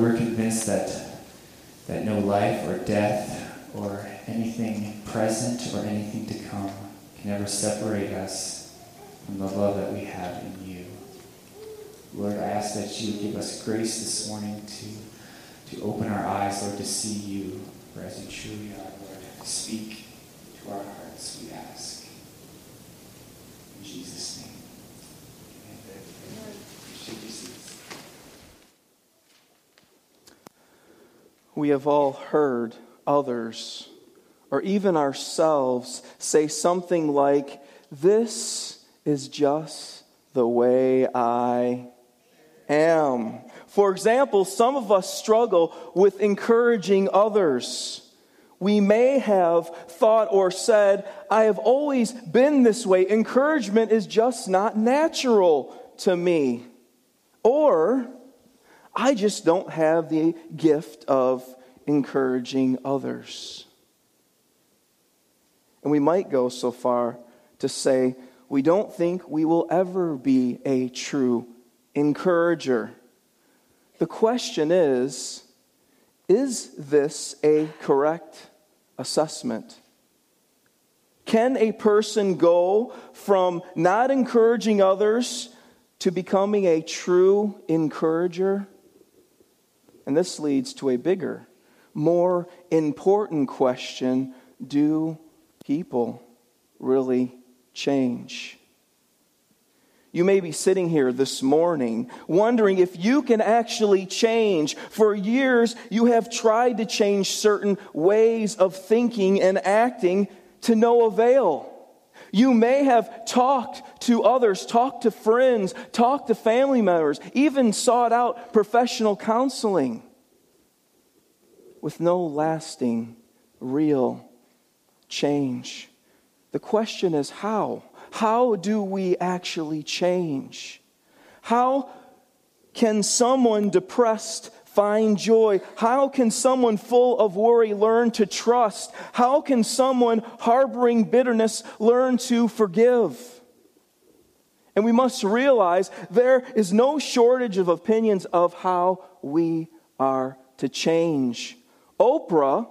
we're convinced that, that no life or death or anything present or anything to come can ever separate us from the love that we have in you. Lord, I ask that you would give us grace this morning to, to open our eyes, Lord, to see you for as you truly are, Lord. Speak to our hearts, we ask. In Jesus' name. Amen. Appreciate you, seats. We have all heard others, or even ourselves, say something like, This is just the way I am. For example, some of us struggle with encouraging others. We may have thought or said, I have always been this way. Encouragement is just not natural to me. Or, I just don't have the gift of encouraging others. And we might go so far to say, we don't think we will ever be a true encourager. The question is is this a correct assessment? Can a person go from not encouraging others to becoming a true encourager? And this leads to a bigger, more important question Do people really change? You may be sitting here this morning wondering if you can actually change. For years, you have tried to change certain ways of thinking and acting to no avail. You may have talked to others, talked to friends, talked to family members, even sought out professional counseling with no lasting, real change. The question is how? How do we actually change? How can someone depressed find joy? How can someone full of worry learn to trust? How can someone harboring bitterness learn to forgive? And we must realize there is no shortage of opinions of how we are to change. Oprah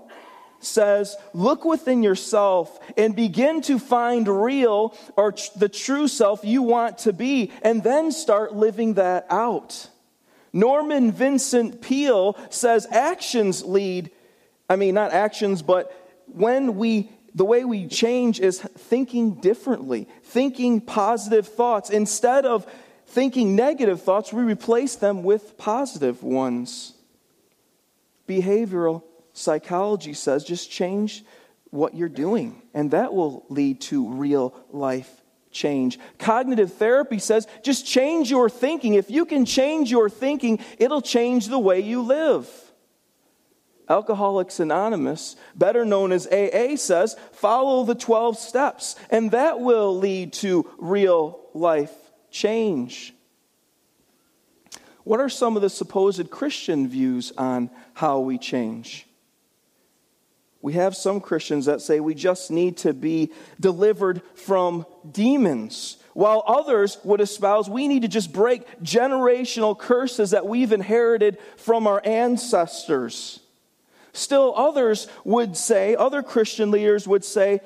says, Look within yourself and begin to find real or tr- the true self you want to be, and then start living that out. Norman Vincent Peale says, Actions lead, I mean, not actions, but when we the way we change is thinking differently, thinking positive thoughts. Instead of thinking negative thoughts, we replace them with positive ones. Behavioral psychology says just change what you're doing, and that will lead to real life change. Cognitive therapy says just change your thinking. If you can change your thinking, it'll change the way you live. Alcoholics Anonymous, better known as AA, says follow the 12 steps, and that will lead to real life change. What are some of the supposed Christian views on how we change? We have some Christians that say we just need to be delivered from demons, while others would espouse we need to just break generational curses that we've inherited from our ancestors. Still, others would say, other Christian leaders would say,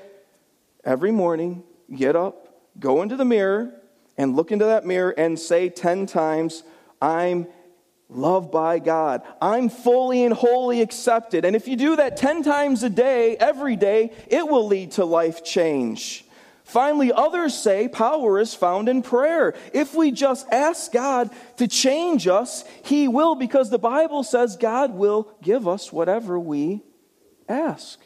every morning, get up, go into the mirror, and look into that mirror and say 10 times, I'm loved by God. I'm fully and wholly accepted. And if you do that 10 times a day, every day, it will lead to life change. Finally, others say power is found in prayer. If we just ask God to change us, He will, because the Bible says God will give us whatever we ask.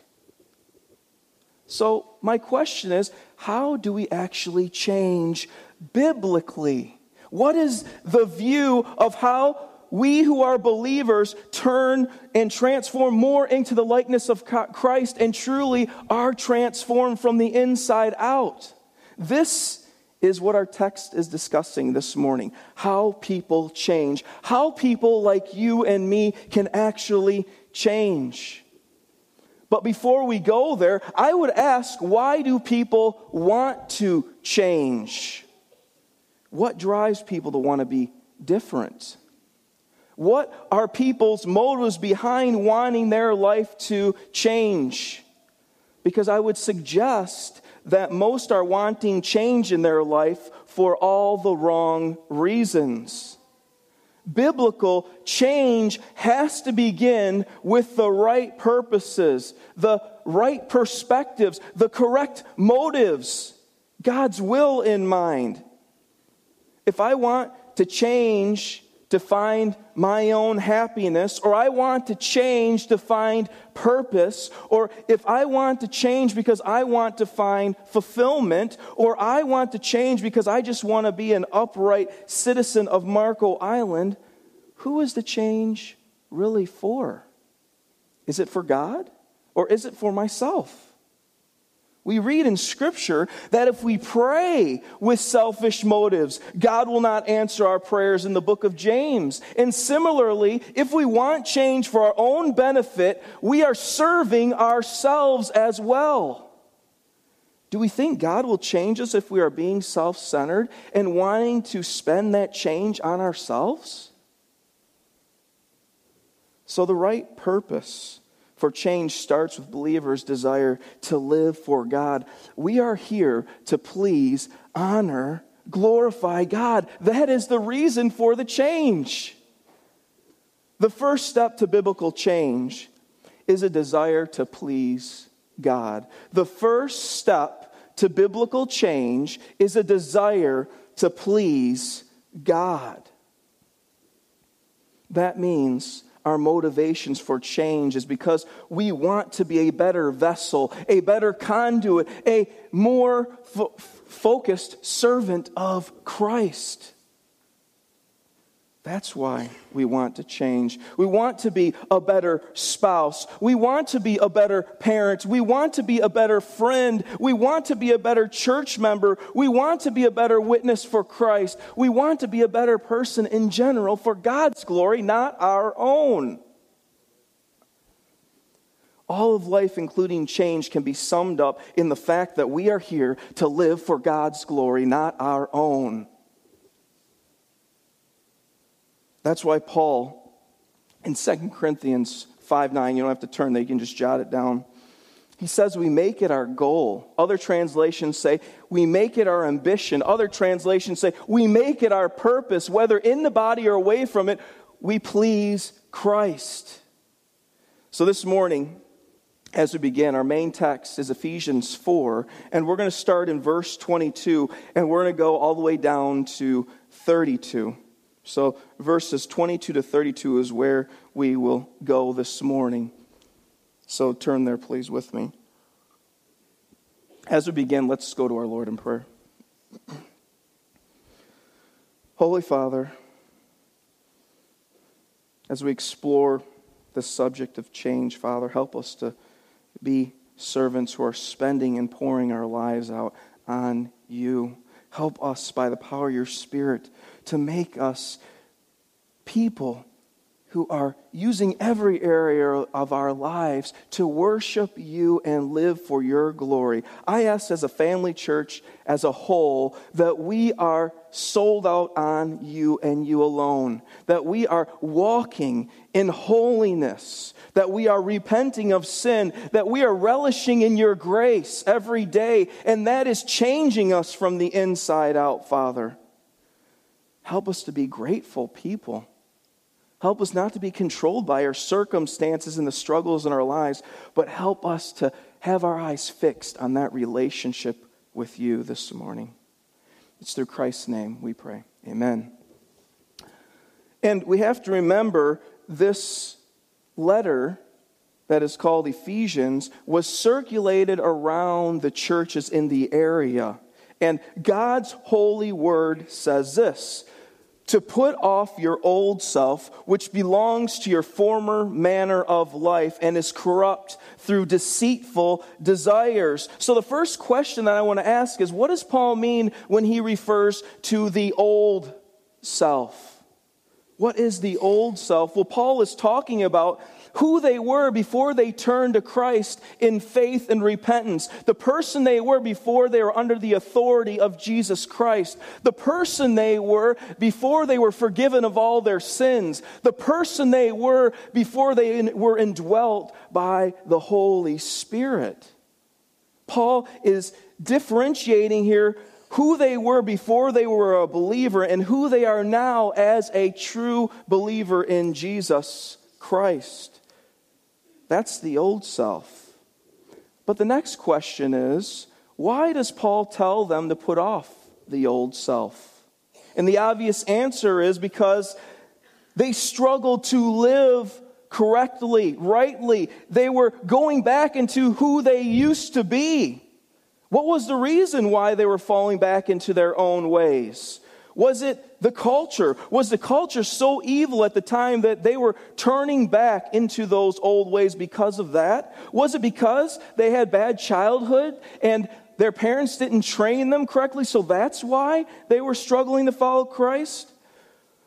So, my question is how do we actually change biblically? What is the view of how we who are believers turn and transform more into the likeness of Christ and truly are transformed from the inside out. This is what our text is discussing this morning how people change, how people like you and me can actually change. But before we go there, I would ask why do people want to change? What drives people to want to be different? What are people's motives behind wanting their life to change? Because I would suggest that most are wanting change in their life for all the wrong reasons. Biblical change has to begin with the right purposes, the right perspectives, the correct motives, God's will in mind. If I want to change to find my own happiness, or I want to change to find purpose, or if I want to change because I want to find fulfillment, or I want to change because I just want to be an upright citizen of Marco Island, who is the change really for? Is it for God, or is it for myself? We read in Scripture that if we pray with selfish motives, God will not answer our prayers in the book of James. And similarly, if we want change for our own benefit, we are serving ourselves as well. Do we think God will change us if we are being self centered and wanting to spend that change on ourselves? So, the right purpose for change starts with believers' desire to live for God. We are here to please, honor, glorify God. That is the reason for the change. The first step to biblical change is a desire to please God. The first step to biblical change is a desire to please God. That means our motivations for change is because we want to be a better vessel, a better conduit, a more fo- focused servant of Christ. That's why we want to change. We want to be a better spouse. We want to be a better parent. We want to be a better friend. We want to be a better church member. We want to be a better witness for Christ. We want to be a better person in general for God's glory, not our own. All of life, including change, can be summed up in the fact that we are here to live for God's glory, not our own. That's why Paul in 2 Corinthians 5 9, you don't have to turn there, you can just jot it down. He says we make it our goal. Other translations say we make it our ambition. Other translations say we make it our purpose, whether in the body or away from it, we please Christ. So this morning, as we begin, our main text is Ephesians 4, and we're going to start in verse 22, and we're going to go all the way down to 32. So, verses 22 to 32 is where we will go this morning. So, turn there, please, with me. As we begin, let's go to our Lord in prayer. Holy Father, as we explore the subject of change, Father, help us to be servants who are spending and pouring our lives out on you. Help us by the power of your Spirit to make us people who are using every area of our lives to worship you and live for your glory. I ask as a family church as a whole that we are sold out on you and you alone, that we are walking in holiness, that we are repenting of sin, that we are relishing in your grace every day, and that is changing us from the inside out, Father. Help us to be grateful people. Help us not to be controlled by our circumstances and the struggles in our lives, but help us to have our eyes fixed on that relationship with you this morning. It's through Christ's name we pray. Amen. And we have to remember this letter that is called Ephesians was circulated around the churches in the area. And God's holy word says this to put off your old self, which belongs to your former manner of life and is corrupt through deceitful desires. So, the first question that I want to ask is what does Paul mean when he refers to the old self? What is the old self? Well, Paul is talking about who they were before they turned to Christ in faith and repentance, the person they were before they were under the authority of Jesus Christ, the person they were before they were forgiven of all their sins, the person they were before they were indwelt by the Holy Spirit. Paul is differentiating here who they were before they were a believer and who they are now as a true believer in Jesus Christ. That's the old self. But the next question is why does Paul tell them to put off the old self? And the obvious answer is because they struggled to live correctly, rightly. They were going back into who they used to be. What was the reason why they were falling back into their own ways? Was it the culture? Was the culture so evil at the time that they were turning back into those old ways because of that? Was it because they had bad childhood and their parents didn't train them correctly, so that's why they were struggling to follow Christ?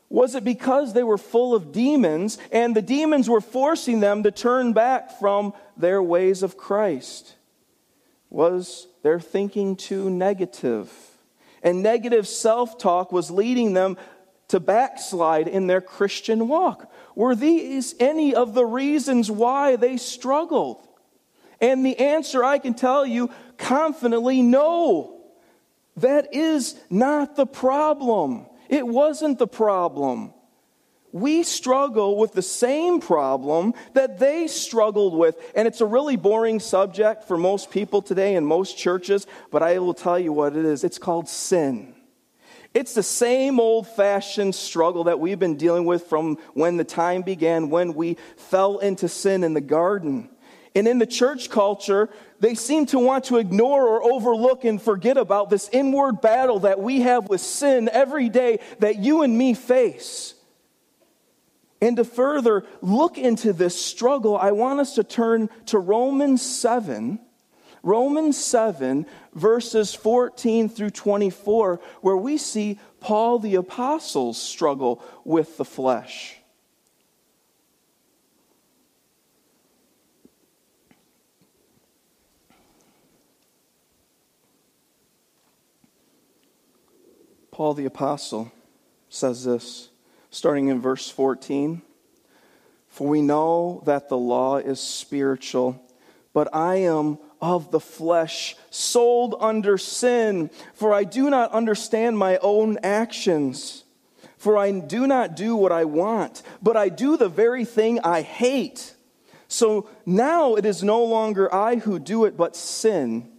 Was it because they were full of demons and the demons were forcing them to turn back from their ways of Christ? Was their thinking too negative? And negative self talk was leading them to backslide in their Christian walk. Were these any of the reasons why they struggled? And the answer I can tell you confidently no. That is not the problem. It wasn't the problem we struggle with the same problem that they struggled with. And it's a really boring subject for most people today in most churches, but I will tell you what it is. It's called sin. It's the same old fashioned struggle that we've been dealing with from when the time began, when we fell into sin in the garden. And in the church culture, they seem to want to ignore or overlook and forget about this inward battle that we have with sin every day that you and me face. And to further look into this struggle, I want us to turn to Romans 7. Romans 7, verses 14 through 24, where we see Paul the Apostle's struggle with the flesh. Paul the Apostle says this starting in verse 14. For we know that the law is spiritual, but I am of the flesh, sold under sin, for I do not understand my own actions. For I do not do what I want, but I do the very thing I hate. So now it is no longer I who do it, but sin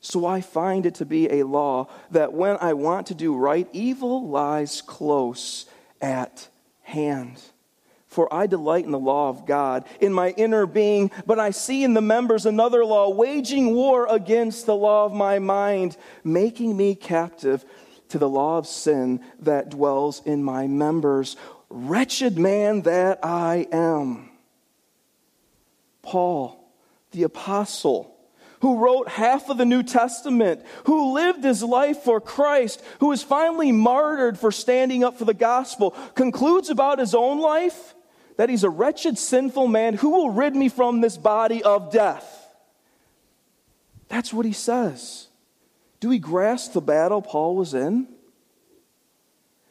So I find it to be a law that when I want to do right, evil lies close at hand. For I delight in the law of God in my inner being, but I see in the members another law, waging war against the law of my mind, making me captive to the law of sin that dwells in my members. Wretched man that I am. Paul, the apostle, who wrote half of the New Testament, who lived his life for Christ, who was finally martyred for standing up for the gospel, concludes about his own life that he's a wretched, sinful man who will rid me from this body of death. That's what he says. Do we grasp the battle Paul was in?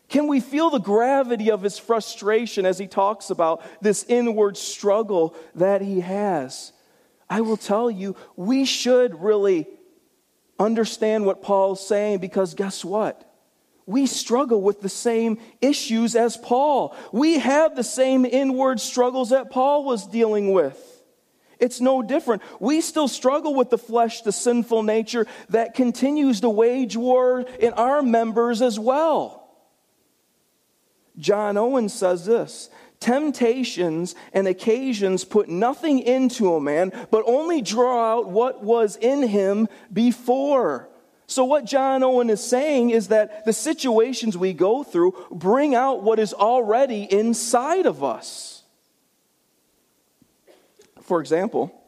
Can we feel the gravity of his frustration as he talks about this inward struggle that he has? I will tell you, we should really understand what Paul's saying because guess what? We struggle with the same issues as Paul. We have the same inward struggles that Paul was dealing with. It's no different. We still struggle with the flesh, the sinful nature that continues to wage war in our members as well. John Owen says this Temptations and occasions put nothing into a man, but only draw out what was in him before. So, what John Owen is saying is that the situations we go through bring out what is already inside of us. For example,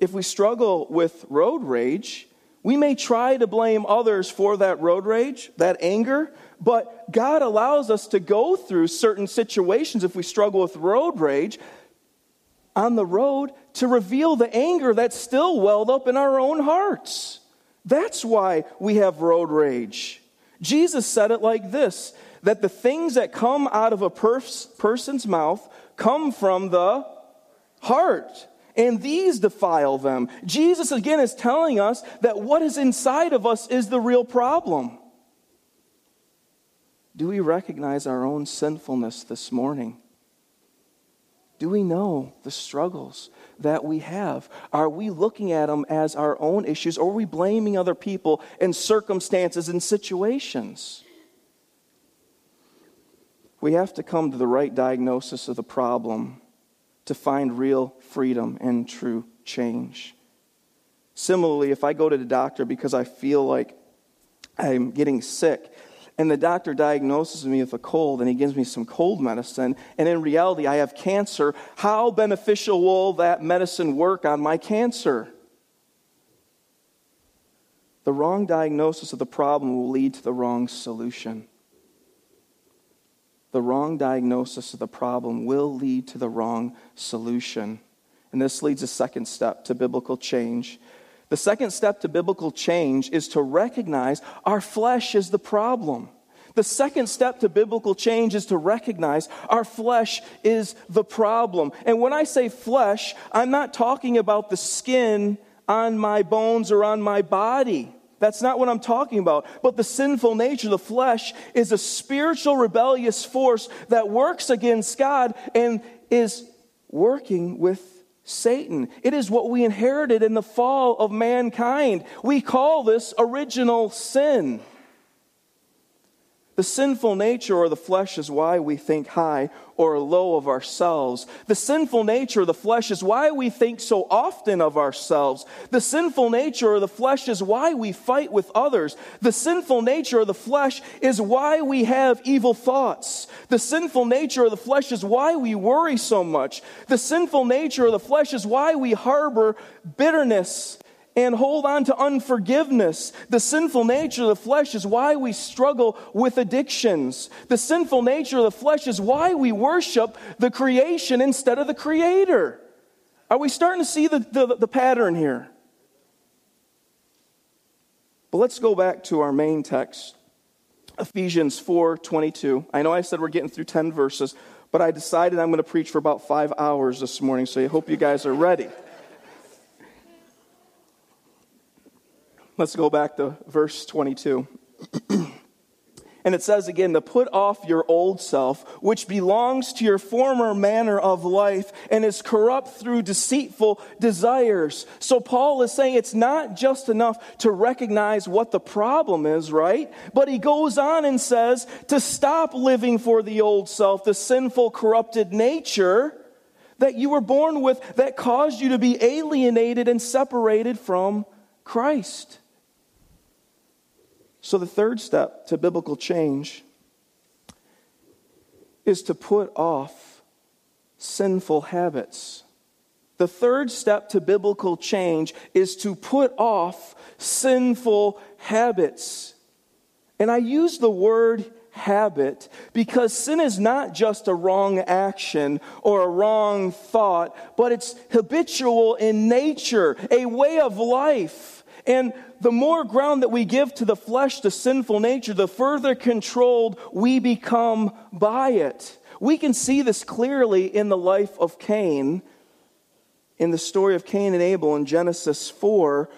if we struggle with road rage, we may try to blame others for that road rage, that anger, but God allows us to go through certain situations if we struggle with road rage on the road to reveal the anger that's still welled up in our own hearts. That's why we have road rage. Jesus said it like this that the things that come out of a pers- person's mouth come from the heart, and these defile them. Jesus again is telling us that what is inside of us is the real problem. Do we recognize our own sinfulness this morning? Do we know the struggles that we have? Are we looking at them as our own issues or are we blaming other people and circumstances and situations? We have to come to the right diagnosis of the problem to find real freedom and true change. Similarly, if I go to the doctor because I feel like I'm getting sick, and the doctor diagnoses me with a cold and he gives me some cold medicine, and in reality I have cancer, how beneficial will that medicine work on my cancer? The wrong diagnosis of the problem will lead to the wrong solution. The wrong diagnosis of the problem will lead to the wrong solution. And this leads a second step to biblical change. The second step to biblical change is to recognize our flesh is the problem. The second step to biblical change is to recognize our flesh is the problem. And when I say flesh, I'm not talking about the skin on my bones or on my body. That's not what I'm talking about. But the sinful nature, the flesh, is a spiritual rebellious force that works against God and is working with Satan. It is what we inherited in the fall of mankind. We call this original sin. The sinful nature or the flesh is why we think high or low of ourselves. The sinful nature of the flesh is why we think so often of ourselves. The sinful nature of the flesh is why we fight with others. The sinful nature of the flesh is why we have evil thoughts. The sinful nature of the flesh is why we worry so much. The sinful nature of the flesh is why we harbor bitterness and hold on to unforgiveness. The sinful nature of the flesh is why we struggle with addictions. The sinful nature of the flesh is why we worship the creation instead of the creator. Are we starting to see the, the, the pattern here? But let's go back to our main text, Ephesians 4 22. I know I said we're getting through 10 verses, but I decided I'm going to preach for about five hours this morning, so I hope you guys are ready. Let's go back to verse 22. and it says again, to put off your old self, which belongs to your former manner of life and is corrupt through deceitful desires. So Paul is saying it's not just enough to recognize what the problem is, right? But he goes on and says to stop living for the old self, the sinful, corrupted nature that you were born with that caused you to be alienated and separated from Christ. So, the third step to biblical change is to put off sinful habits. The third step to biblical change is to put off sinful habits. And I use the word habit because sin is not just a wrong action or a wrong thought, but it's habitual in nature, a way of life. And the more ground that we give to the flesh, the sinful nature, the further controlled we become by it. We can see this clearly in the life of Cain. In the story of Cain and Abel in Genesis 4,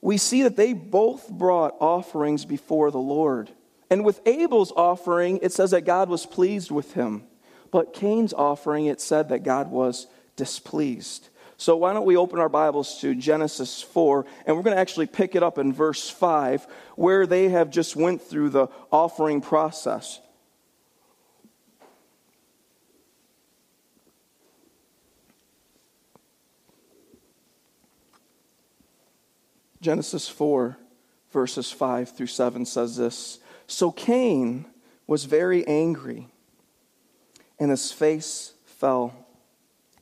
we see that they both brought offerings before the Lord. And with Abel's offering, it says that God was pleased with him. But Cain's offering, it said that God was displeased. So, why don't we open our Bibles to Genesis 4, and we're going to actually pick it up in verse 5, where they have just went through the offering process. Genesis 4, verses 5 through 7 says this So Cain was very angry, and his face fell.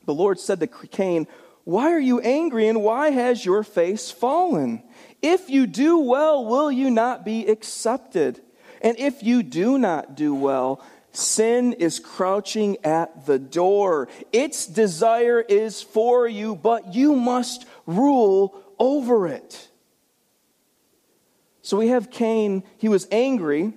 The Lord said to Cain, why are you angry, and why has your face fallen? If you do well, will you not be accepted? And if you do not do well, sin is crouching at the door. Its desire is for you, but you must rule over it. So we have Cain, he was angry,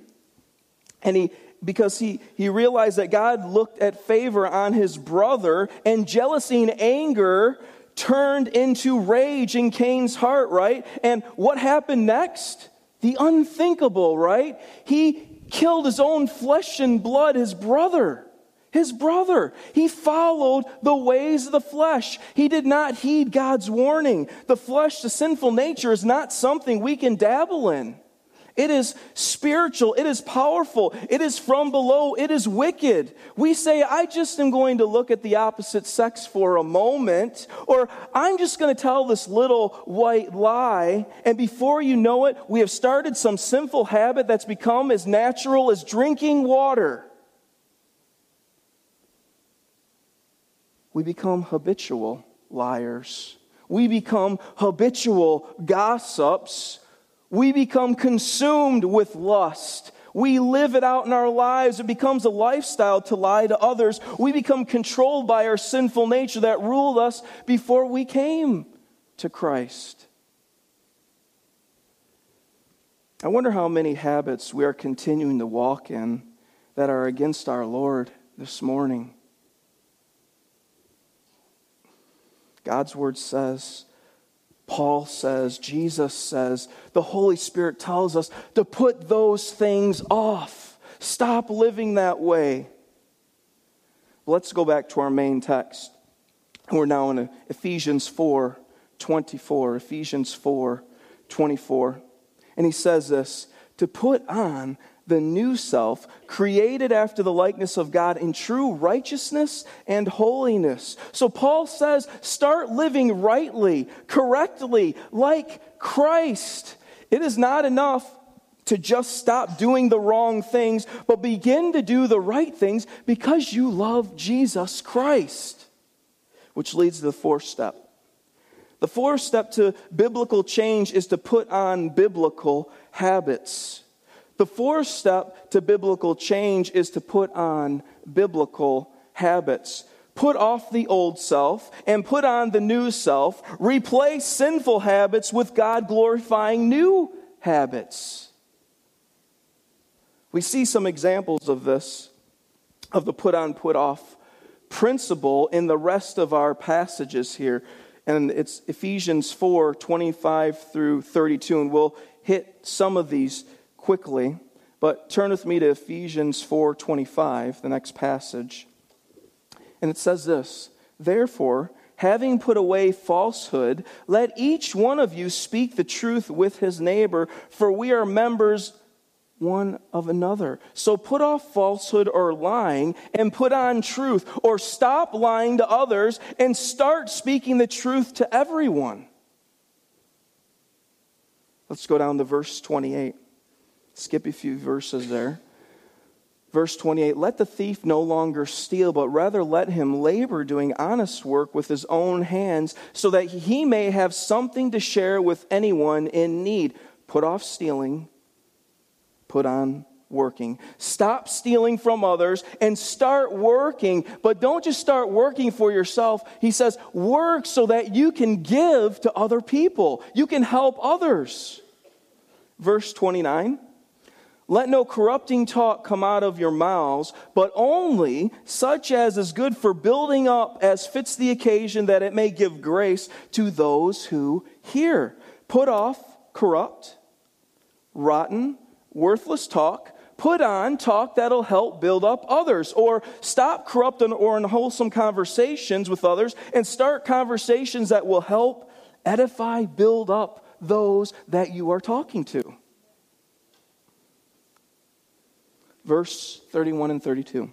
and he because he, he realized that God looked at favor on his brother, and jealousy and anger turned into rage in Cain's heart, right? And what happened next? The unthinkable, right? He killed his own flesh and blood, his brother. His brother. He followed the ways of the flesh. He did not heed God's warning. The flesh, the sinful nature, is not something we can dabble in. It is spiritual. It is powerful. It is from below. It is wicked. We say, I just am going to look at the opposite sex for a moment, or I'm just going to tell this little white lie. And before you know it, we have started some sinful habit that's become as natural as drinking water. We become habitual liars. We become habitual gossips we become consumed with lust. We live it out in our lives. It becomes a lifestyle to lie to others. We become controlled by our sinful nature that ruled us before we came to Christ. I wonder how many habits we are continuing to walk in that are against our Lord this morning. God's word says, Paul says, Jesus says, the Holy Spirit tells us to put those things off. Stop living that way. Let's go back to our main text. We're now in Ephesians 4 24. Ephesians 4 24. And he says this to put on the new self, created after the likeness of God in true righteousness and holiness. So Paul says, start living rightly, correctly, like Christ. It is not enough to just stop doing the wrong things, but begin to do the right things because you love Jesus Christ. Which leads to the fourth step. The fourth step to biblical change is to put on biblical habits. The fourth step to biblical change is to put on biblical habits. Put off the old self and put on the new self. Replace sinful habits with God glorifying new habits. We see some examples of this, of the put on, put off principle in the rest of our passages here. And it's Ephesians 4 25 through 32. And we'll hit some of these quickly, but turn with me to Ephesians 4:25, the next passage. And it says this, "Therefore, having put away falsehood, let each one of you speak the truth with his neighbor, for we are members one of another. So put off falsehood or lying and put on truth, or stop lying to others and start speaking the truth to everyone. Let's go down to verse 28. Skip a few verses there. Verse 28 Let the thief no longer steal, but rather let him labor doing honest work with his own hands, so that he may have something to share with anyone in need. Put off stealing, put on working. Stop stealing from others and start working, but don't just start working for yourself. He says, work so that you can give to other people, you can help others. Verse 29 let no corrupting talk come out of your mouths, but only such as is good for building up as fits the occasion, that it may give grace to those who hear. Put off corrupt, rotten, worthless talk. Put on talk that'll help build up others. Or stop corrupt or unwholesome conversations with others and start conversations that will help edify, build up those that you are talking to. Verse 31 and 32.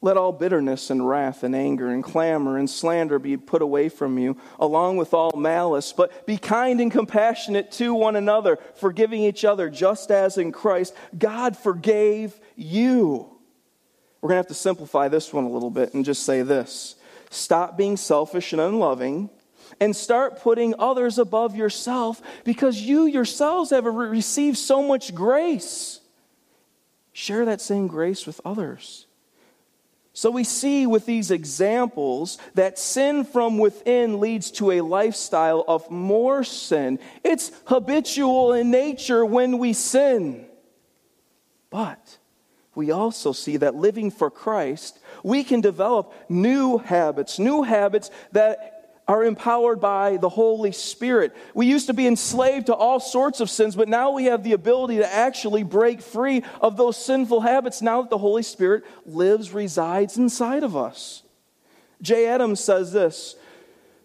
Let all bitterness and wrath and anger and clamor and slander be put away from you, along with all malice. But be kind and compassionate to one another, forgiving each other, just as in Christ God forgave you. We're going to have to simplify this one a little bit and just say this Stop being selfish and unloving and start putting others above yourself because you yourselves have received so much grace. Share that same grace with others. So we see with these examples that sin from within leads to a lifestyle of more sin. It's habitual in nature when we sin. But we also see that living for Christ, we can develop new habits, new habits that are empowered by the Holy Spirit. We used to be enslaved to all sorts of sins, but now we have the ability to actually break free of those sinful habits now that the Holy Spirit lives, resides inside of us. Jay Adams says this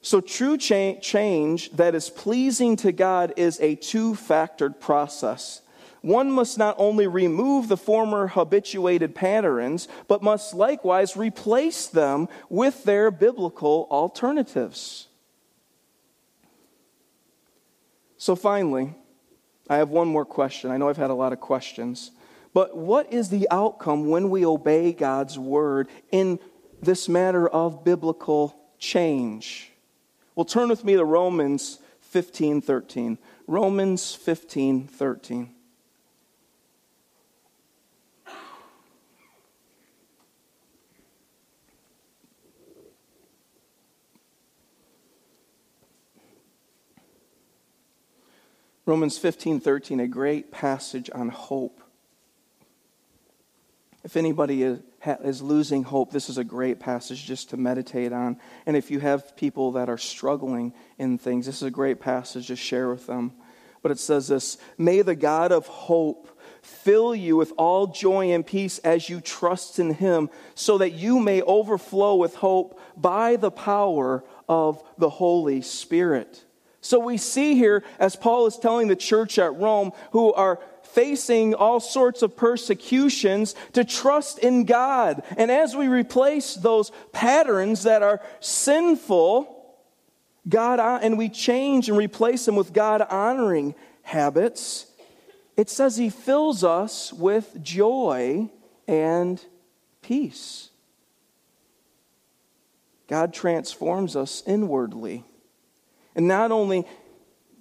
So, true cha- change that is pleasing to God is a two factored process one must not only remove the former habituated patterns, but must likewise replace them with their biblical alternatives. So, finally, I have one more question. I know I've had a lot of questions. But what is the outcome when we obey God's word in this matter of biblical change? Well, turn with me to Romans 15 13. Romans 15 13. Romans 15 13, a great passage on hope. If anybody is, is losing hope, this is a great passage just to meditate on. And if you have people that are struggling in things, this is a great passage to share with them. But it says this May the God of hope fill you with all joy and peace as you trust in him, so that you may overflow with hope by the power of the Holy Spirit. So we see here, as Paul is telling the church at Rome, who are facing all sorts of persecutions, to trust in God. And as we replace those patterns that are sinful, God, uh, and we change and replace them with God honoring habits, it says He fills us with joy and peace. God transforms us inwardly. And not only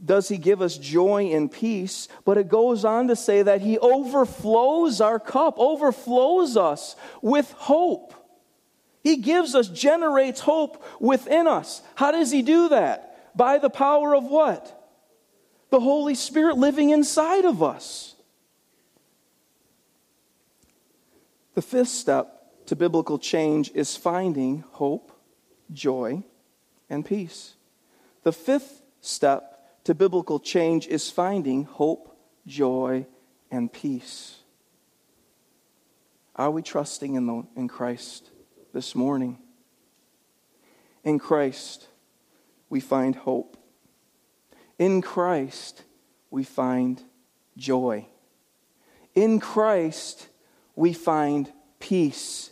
does he give us joy and peace, but it goes on to say that he overflows our cup, overflows us with hope. He gives us, generates hope within us. How does he do that? By the power of what? The Holy Spirit living inside of us. The fifth step to biblical change is finding hope, joy, and peace. The fifth step to biblical change is finding hope, joy, and peace. Are we trusting in, the, in Christ this morning? In Christ, we find hope. In Christ, we find joy. In Christ, we find peace.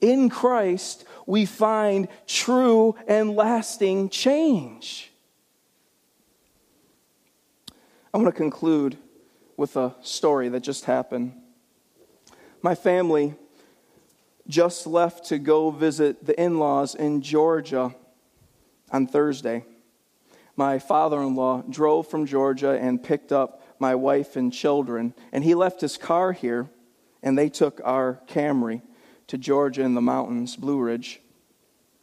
In Christ, we find true and lasting change. I want to conclude with a story that just happened. My family just left to go visit the in laws in Georgia on Thursday. My father in law drove from Georgia and picked up my wife and children, and he left his car here, and they took our Camry to Georgia in the mountains, Blue Ridge.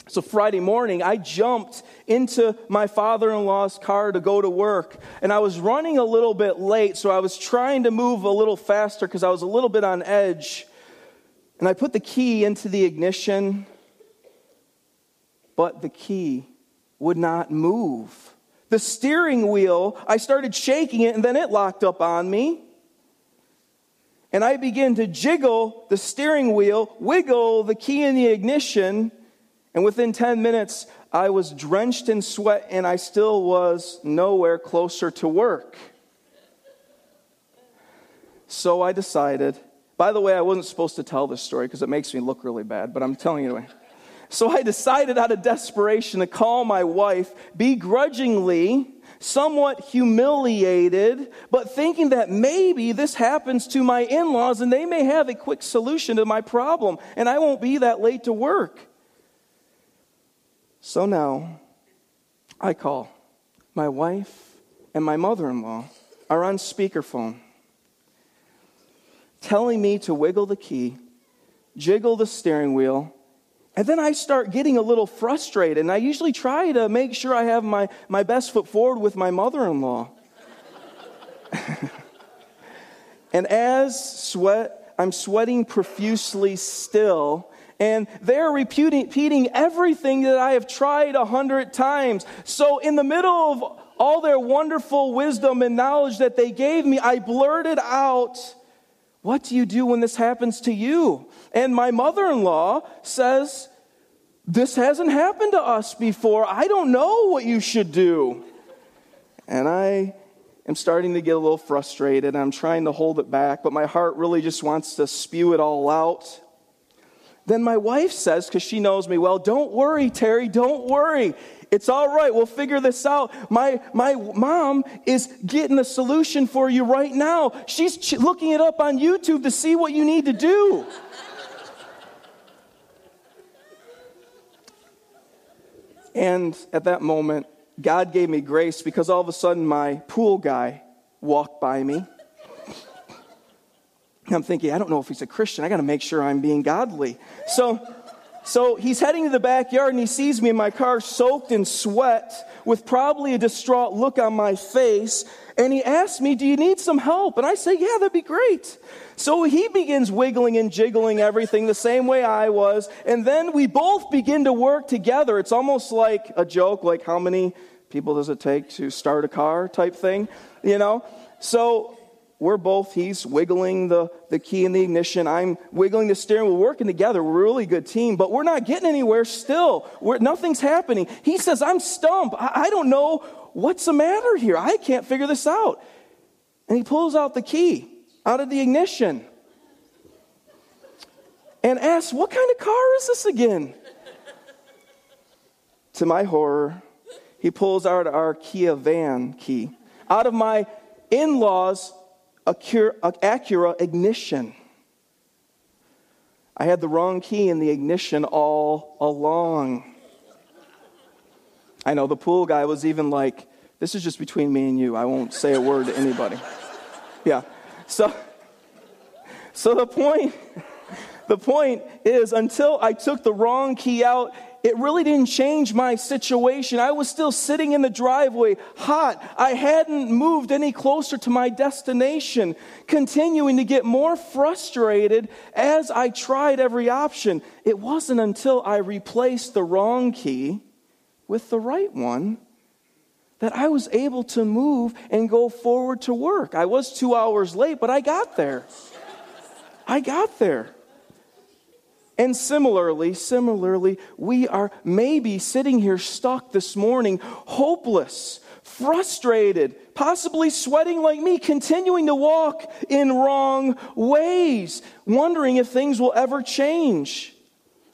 So Friday morning, I jumped into my father in law's car to go to work. And I was running a little bit late, so I was trying to move a little faster because I was a little bit on edge. And I put the key into the ignition, but the key would not move. The steering wheel, I started shaking it, and then it locked up on me. And I began to jiggle the steering wheel, wiggle the key in the ignition and within 10 minutes, I was drenched in sweat and I still was nowhere closer to work. So I decided By the way, I wasn't supposed to tell this story because it makes me look really bad, but I'm telling you anyway. So I decided out of desperation to call my wife begrudgingly, somewhat humiliated, but thinking that maybe this happens to my in laws and they may have a quick solution to my problem and I won't be that late to work. So now I call. My wife and my mother in law are on speakerphone telling me to wiggle the key, jiggle the steering wheel, and then I start getting a little frustrated. And I usually try to make sure I have my, my best foot forward with my mother in law. and as sweat, I'm sweating profusely still, and they're repeating everything that I have tried a hundred times. So, in the middle of all their wonderful wisdom and knowledge that they gave me, I blurted out, What do you do when this happens to you? And my mother in law says, This hasn't happened to us before. I don't know what you should do. And I am starting to get a little frustrated. I'm trying to hold it back, but my heart really just wants to spew it all out. Then my wife says, because she knows me well, Don't worry, Terry, don't worry. It's all right. We'll figure this out. My, my mom is getting a solution for you right now. She's looking it up on YouTube to see what you need to do. And at that moment, God gave me grace because all of a sudden my pool guy walked by me. I'm thinking, I don't know if he's a Christian. I got to make sure I'm being godly. So, so he's heading to the backyard and he sees me in my car soaked in sweat with probably a distraught look on my face. And he asks me, Do you need some help? And I say, Yeah, that'd be great. So he begins wiggling and jiggling everything the same way I was. And then we both begin to work together. It's almost like a joke, like how many people does it take to start a car type thing, you know? So we're both, he's wiggling the, the key in the ignition. I'm wiggling the steering. We're working together. We're a really good team, but we're not getting anywhere still. We're, nothing's happening. He says, I'm stumped. I, I don't know what's the matter here. I can't figure this out. And he pulls out the key out of the ignition and asks, What kind of car is this again? to my horror, he pulls out our Kia van key out of my in law's Acura ignition. I had the wrong key in the ignition all along. I know the pool guy was even like, This is just between me and you. I won't say a word to anybody. Yeah. So, so the point, the point is until I took the wrong key out, it really didn't change my situation. I was still sitting in the driveway, hot. I hadn't moved any closer to my destination, continuing to get more frustrated as I tried every option. It wasn't until I replaced the wrong key with the right one that I was able to move and go forward to work. I was two hours late, but I got there. I got there. And similarly, similarly, we are maybe sitting here stuck this morning, hopeless, frustrated, possibly sweating like me, continuing to walk in wrong ways, wondering if things will ever change.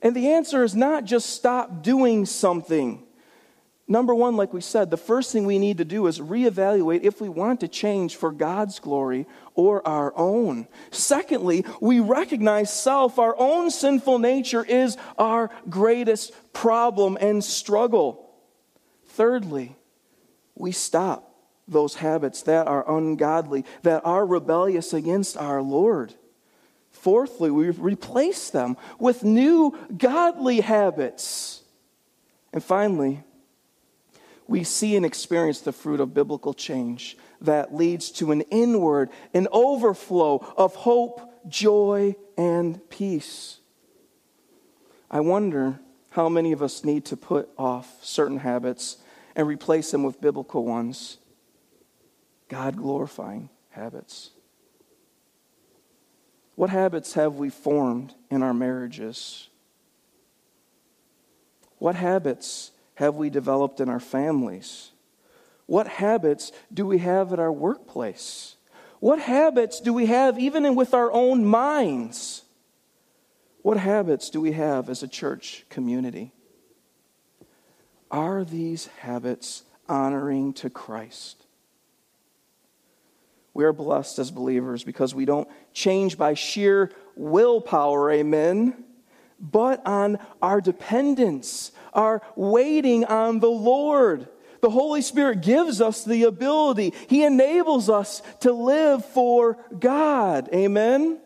And the answer is not just stop doing something. Number one, like we said, the first thing we need to do is reevaluate if we want to change for God's glory or our own. Secondly, we recognize self, our own sinful nature, is our greatest problem and struggle. Thirdly, we stop those habits that are ungodly, that are rebellious against our Lord. Fourthly, we replace them with new godly habits. And finally, we see and experience the fruit of biblical change that leads to an inward, an overflow of hope, joy, and peace. I wonder how many of us need to put off certain habits and replace them with biblical ones, God glorifying habits. What habits have we formed in our marriages? What habits have we developed in our families? What habits do we have at our workplace? What habits do we have even with our own minds? What habits do we have as a church community? Are these habits honoring to Christ? We are blessed as believers because we don't change by sheer willpower, amen, but on our dependence, our waiting on the Lord. The Holy Spirit gives us the ability, He enables us to live for God, amen.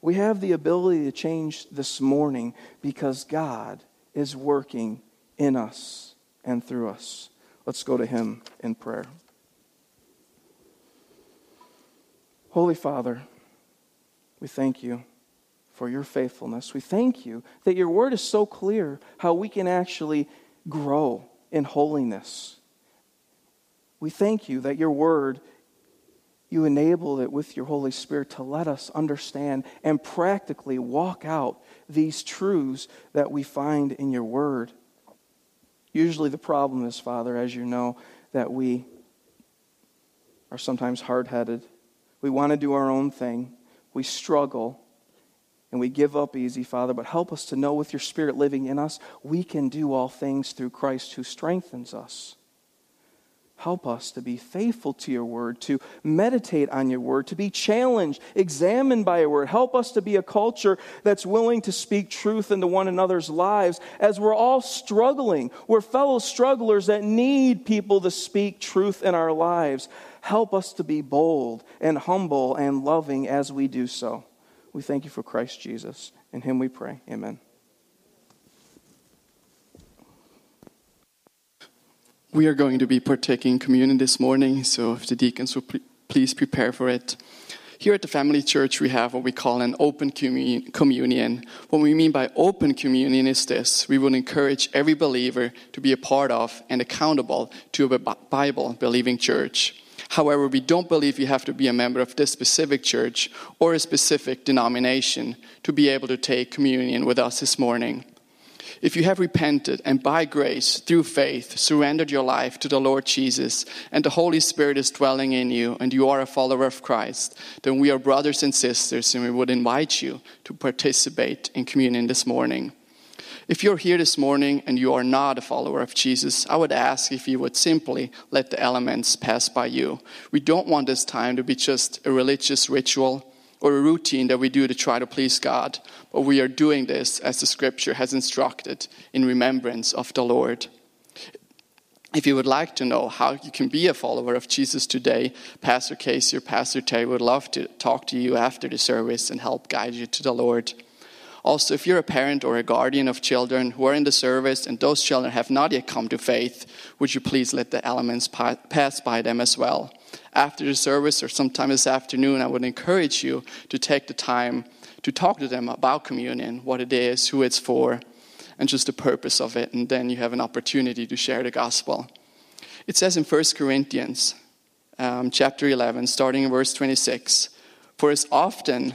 We have the ability to change this morning because God is working in us and through us. Let's go to Him in prayer. Holy Father, we thank you for your faithfulness. We thank you that your word is so clear how we can actually grow in holiness. We thank you that your word, you enable it with your Holy Spirit to let us understand and practically walk out these truths that we find in your word. Usually, the problem is, Father, as you know, that we are sometimes hard headed we want to do our own thing. We struggle and we give up easy, Father, but help us to know with your Spirit living in us, we can do all things through Christ who strengthens us. Help us to be faithful to your word, to meditate on your word, to be challenged, examined by your word. Help us to be a culture that's willing to speak truth into one another's lives as we're all struggling. We're fellow strugglers that need people to speak truth in our lives. Help us to be bold and humble and loving as we do so. We thank you for Christ Jesus. In him we pray. Amen. We are going to be partaking communion this morning, so if the deacons will please prepare for it. Here at the Family Church, we have what we call an open communion. What we mean by open communion is this we would encourage every believer to be a part of and accountable to a Bible believing church. However, we don't believe you have to be a member of this specific church or a specific denomination to be able to take communion with us this morning. If you have repented and by grace, through faith, surrendered your life to the Lord Jesus, and the Holy Spirit is dwelling in you, and you are a follower of Christ, then we are brothers and sisters, and we would invite you to participate in communion this morning. If you're here this morning and you are not a follower of Jesus, I would ask if you would simply let the elements pass by you. We don't want this time to be just a religious ritual or a routine that we do to try to please God, but we are doing this as the scripture has instructed in remembrance of the Lord. If you would like to know how you can be a follower of Jesus today, Pastor Casey or Pastor Terry would love to talk to you after the service and help guide you to the Lord. Also, if you're a parent or a guardian of children who are in the service and those children have not yet come to faith, would you please let the elements pass by them as well? After the service or sometime this afternoon, I would encourage you to take the time to talk to them about communion, what it is, who it's for, and just the purpose of it, and then you have an opportunity to share the gospel. It says in 1 Corinthians um, chapter 11, starting in verse 26, For as often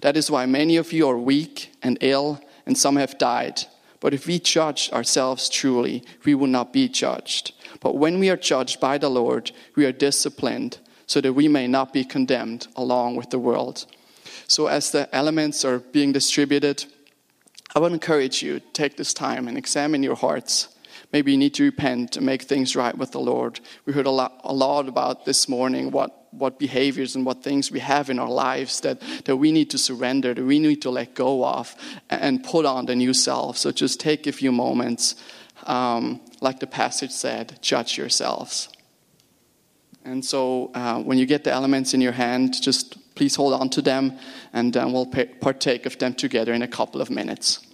That is why many of you are weak and ill, and some have died. But if we judge ourselves truly, we will not be judged. But when we are judged by the Lord, we are disciplined so that we may not be condemned along with the world. So, as the elements are being distributed, I would encourage you take this time and examine your hearts. Maybe you need to repent and make things right with the Lord. We heard a lot, a lot about this morning what what behaviors and what things we have in our lives that, that we need to surrender, that we need to let go of, and put on the new self. So just take a few moments, um, like the passage said, judge yourselves. And so uh, when you get the elements in your hand, just please hold on to them, and then we'll partake of them together in a couple of minutes.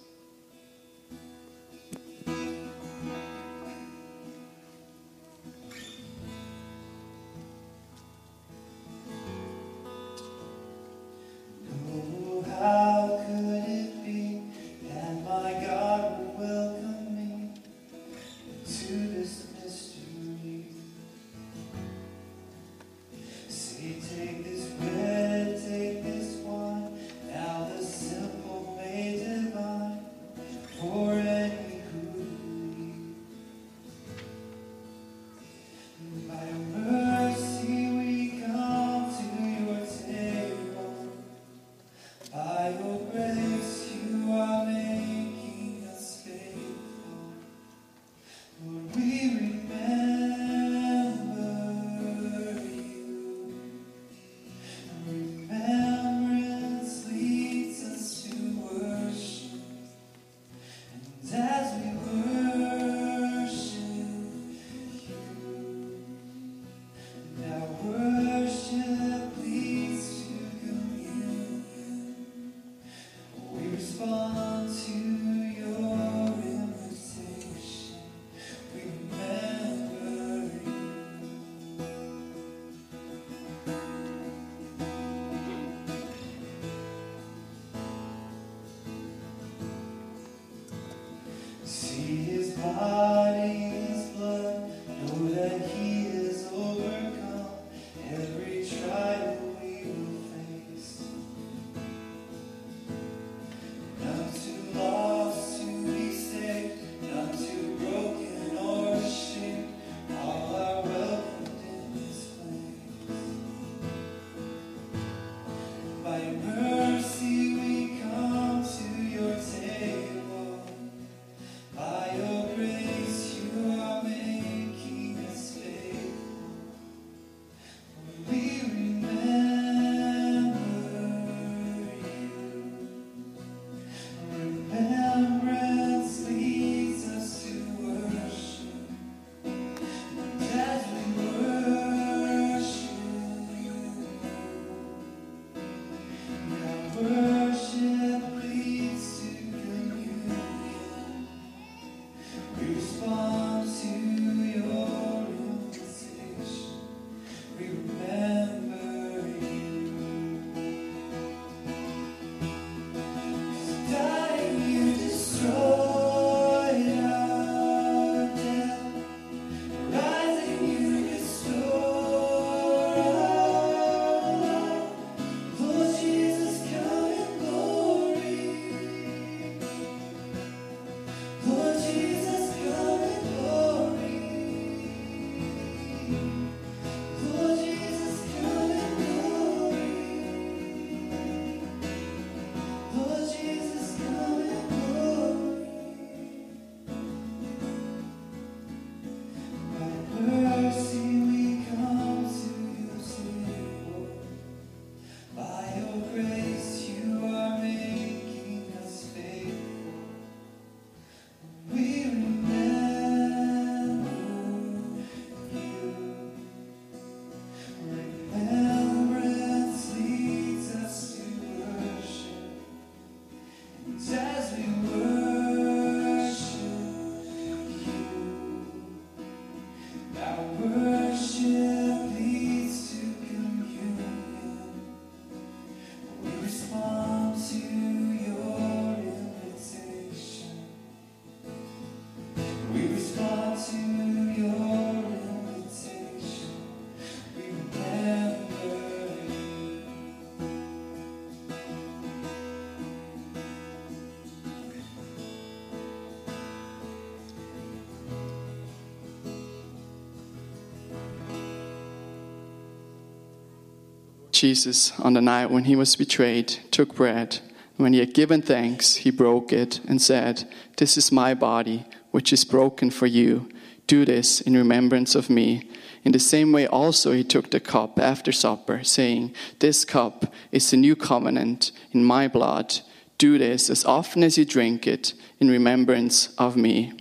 Jesus, on the night when he was betrayed, took bread. When he had given thanks, he broke it and said, This is my body, which is broken for you. Do this in remembrance of me. In the same way, also, he took the cup after supper, saying, This cup is the new covenant in my blood. Do this as often as you drink it in remembrance of me.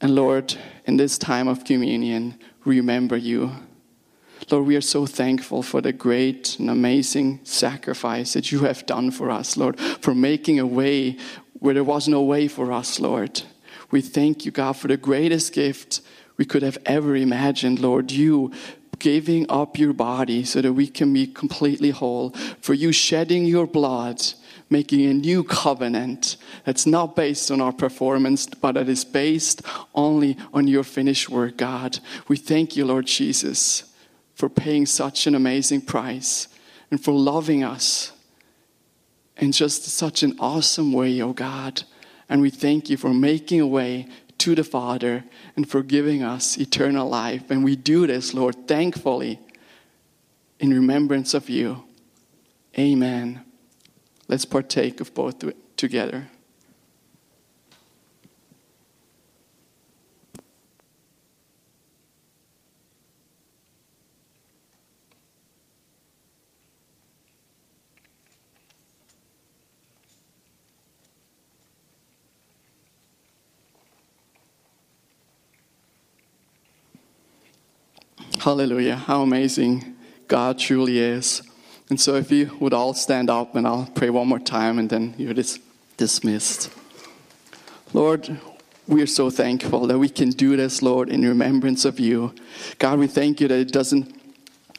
And Lord, in this time of communion, remember you. Lord, we are so thankful for the great and amazing sacrifice that you have done for us, Lord, for making a way where there was no way for us, Lord. We thank you, God, for the greatest gift we could have ever imagined, Lord. You giving up your body so that we can be completely whole, for you shedding your blood, making a new covenant that's not based on our performance, but that is based only on your finished work, God. We thank you, Lord Jesus, for paying such an amazing price and for loving us in just such an awesome way, oh God. And we thank you for making a way to the Father and for giving us eternal life. And we do this, Lord, thankfully, in remembrance of you. Amen. Let's partake of both together. Hallelujah. How amazing God truly is. And so, if you would all stand up and I'll pray one more time and then you're dis- dismissed. Lord, we are so thankful that we can do this, Lord, in remembrance of you. God, we thank you that it doesn't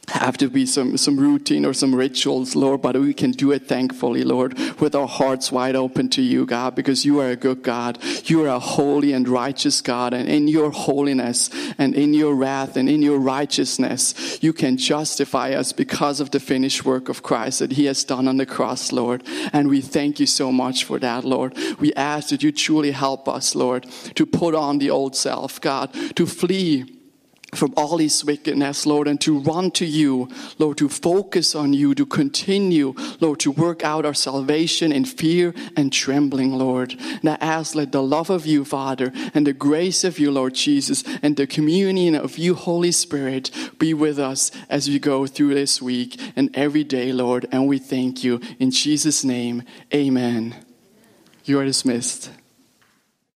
have to be some, some routine or some rituals, Lord, but we can do it thankfully, Lord, with our hearts wide open to you, God, because you are a good God. You are a holy and righteous God, and in your holiness and in your wrath and in your righteousness, you can justify us because of the finished work of Christ that He has done on the cross, Lord. And we thank you so much for that, Lord. We ask that you truly help us, Lord, to put on the old self, God, to flee from all his wickedness, Lord, and to run to you, Lord, to focus on you, to continue, Lord, to work out our salvation in fear and trembling, Lord. And I ask, let the love of you, Father, and the grace of you, Lord Jesus, and the communion of you, Holy Spirit, be with us as we go through this week and every day, Lord. And we thank you. In Jesus' name, amen. You are dismissed.